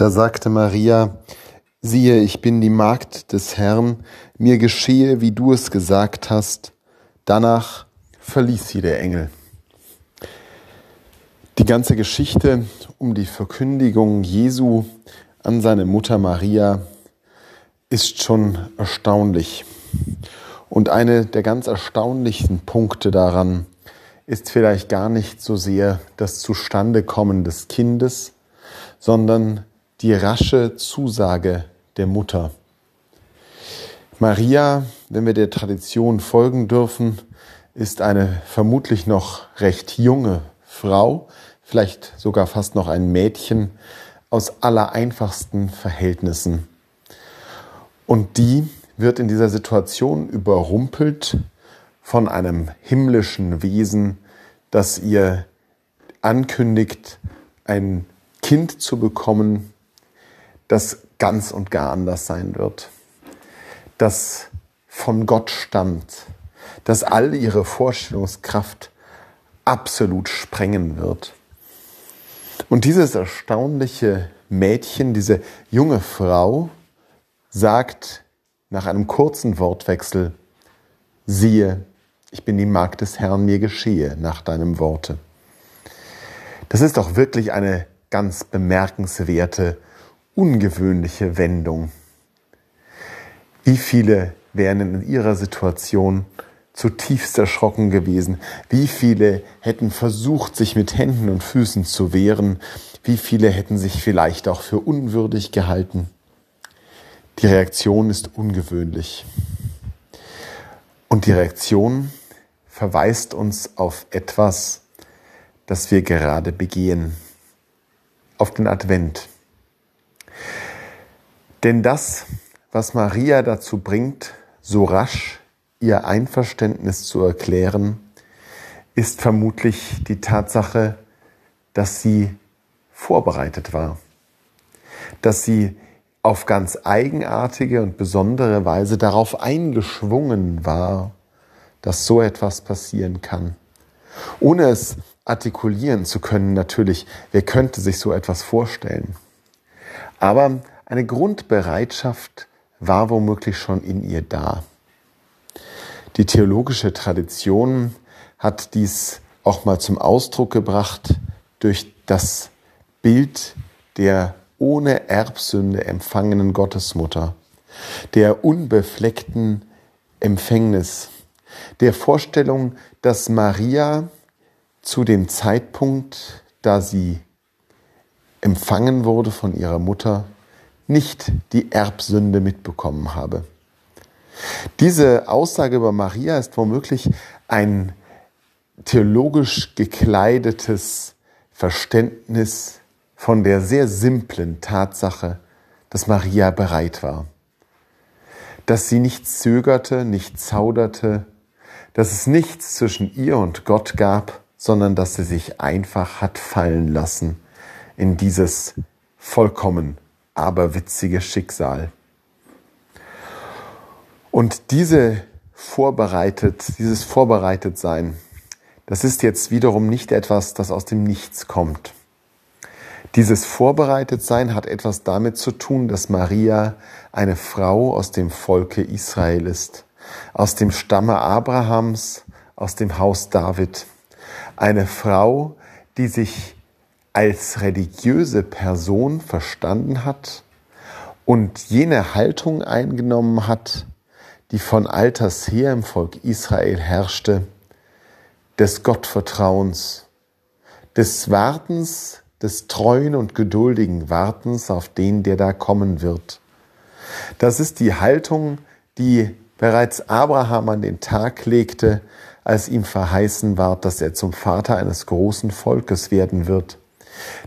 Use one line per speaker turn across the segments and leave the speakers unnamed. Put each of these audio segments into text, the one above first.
Da sagte Maria, siehe, ich bin die Magd des Herrn, mir geschehe, wie du es gesagt hast. Danach verließ sie der Engel. Die ganze Geschichte um die Verkündigung Jesu an seine Mutter Maria ist schon erstaunlich. Und eine der ganz erstaunlichsten Punkte daran ist vielleicht gar nicht so sehr das Zustandekommen des Kindes, sondern die rasche Zusage der Mutter. Maria, wenn wir der Tradition folgen dürfen, ist eine vermutlich noch recht junge Frau, vielleicht sogar fast noch ein Mädchen aus allereinfachsten Verhältnissen. Und die wird in dieser Situation überrumpelt von einem himmlischen Wesen, das ihr ankündigt, ein Kind zu bekommen, das ganz und gar anders sein wird, das von Gott stammt, das all ihre Vorstellungskraft absolut sprengen wird. Und dieses erstaunliche Mädchen, diese junge Frau, sagt nach einem kurzen Wortwechsel, siehe, ich bin die Magd des Herrn, mir geschehe nach deinem Worte. Das ist doch wirklich eine ganz bemerkenswerte, ungewöhnliche Wendung. Wie viele wären in ihrer Situation zutiefst erschrocken gewesen? Wie viele hätten versucht, sich mit Händen und Füßen zu wehren? Wie viele hätten sich vielleicht auch für unwürdig gehalten? Die Reaktion ist ungewöhnlich. Und die Reaktion verweist uns auf etwas, das wir gerade begehen, auf den Advent. Denn das, was Maria dazu bringt, so rasch ihr Einverständnis zu erklären, ist vermutlich die Tatsache, dass sie vorbereitet war, dass sie auf ganz eigenartige und besondere Weise darauf eingeschwungen war, dass so etwas passieren kann. Ohne es artikulieren zu können, natürlich, wer könnte sich so etwas vorstellen? Aber eine Grundbereitschaft war womöglich schon in ihr da. Die theologische Tradition hat dies auch mal zum Ausdruck gebracht durch das Bild der ohne Erbsünde empfangenen Gottesmutter, der unbefleckten Empfängnis, der Vorstellung, dass Maria zu dem Zeitpunkt, da sie empfangen wurde von ihrer Mutter, nicht die Erbsünde mitbekommen habe. Diese Aussage über Maria ist womöglich ein theologisch gekleidetes Verständnis von der sehr simplen Tatsache, dass Maria bereit war. Dass sie nicht zögerte, nicht zauderte, dass es nichts zwischen ihr und Gott gab, sondern dass sie sich einfach hat fallen lassen in dieses vollkommen aberwitzige Schicksal. Und diese vorbereitet, dieses Vorbereitetsein, das ist jetzt wiederum nicht etwas, das aus dem Nichts kommt. Dieses Vorbereitetsein hat etwas damit zu tun, dass Maria eine Frau aus dem Volke Israel ist, aus dem Stamme Abrahams, aus dem Haus David. Eine Frau, die sich als religiöse Person verstanden hat und jene Haltung eingenommen hat, die von alters her im Volk Israel herrschte, des Gottvertrauens, des Wartens des treuen und geduldigen Wartens auf den, der da kommen wird. Das ist die Haltung, die bereits Abraham an den Tag legte, als ihm verheißen ward, dass er zum Vater eines großen Volkes werden wird.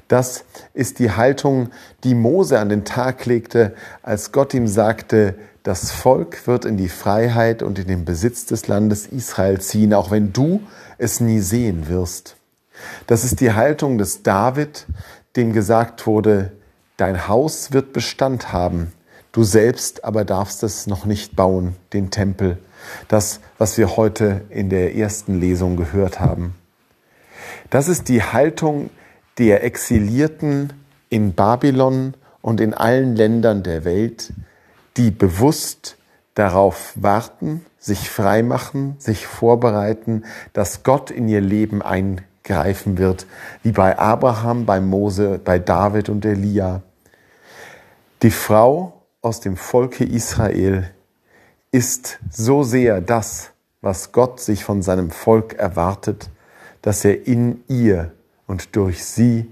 Das ist die Haltung, die Mose an den Tag legte, als Gott ihm sagte, das Volk wird in die Freiheit und in den Besitz des Landes Israel ziehen, auch wenn du es nie sehen wirst. Das ist die Haltung des David, dem gesagt wurde, dein Haus wird Bestand haben, du selbst aber darfst es noch nicht bauen, den Tempel. Das, was wir heute in der ersten Lesung gehört haben. Das ist die Haltung der Exilierten in Babylon und in allen Ländern der Welt, die bewusst darauf warten, sich freimachen, sich vorbereiten, dass Gott in ihr Leben eingreifen wird, wie bei Abraham, bei Mose, bei David und Elia. Die Frau aus dem Volke Israel ist so sehr das, was Gott sich von seinem Volk erwartet, dass er in ihr und durch sie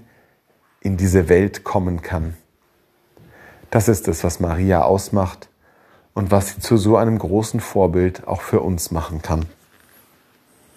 in diese Welt kommen kann. Das ist es, was Maria ausmacht und was sie zu so einem großen Vorbild auch für uns machen kann.